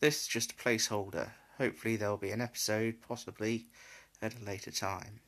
this is just a placeholder. Hopefully, there'll be an episode, possibly at a later time.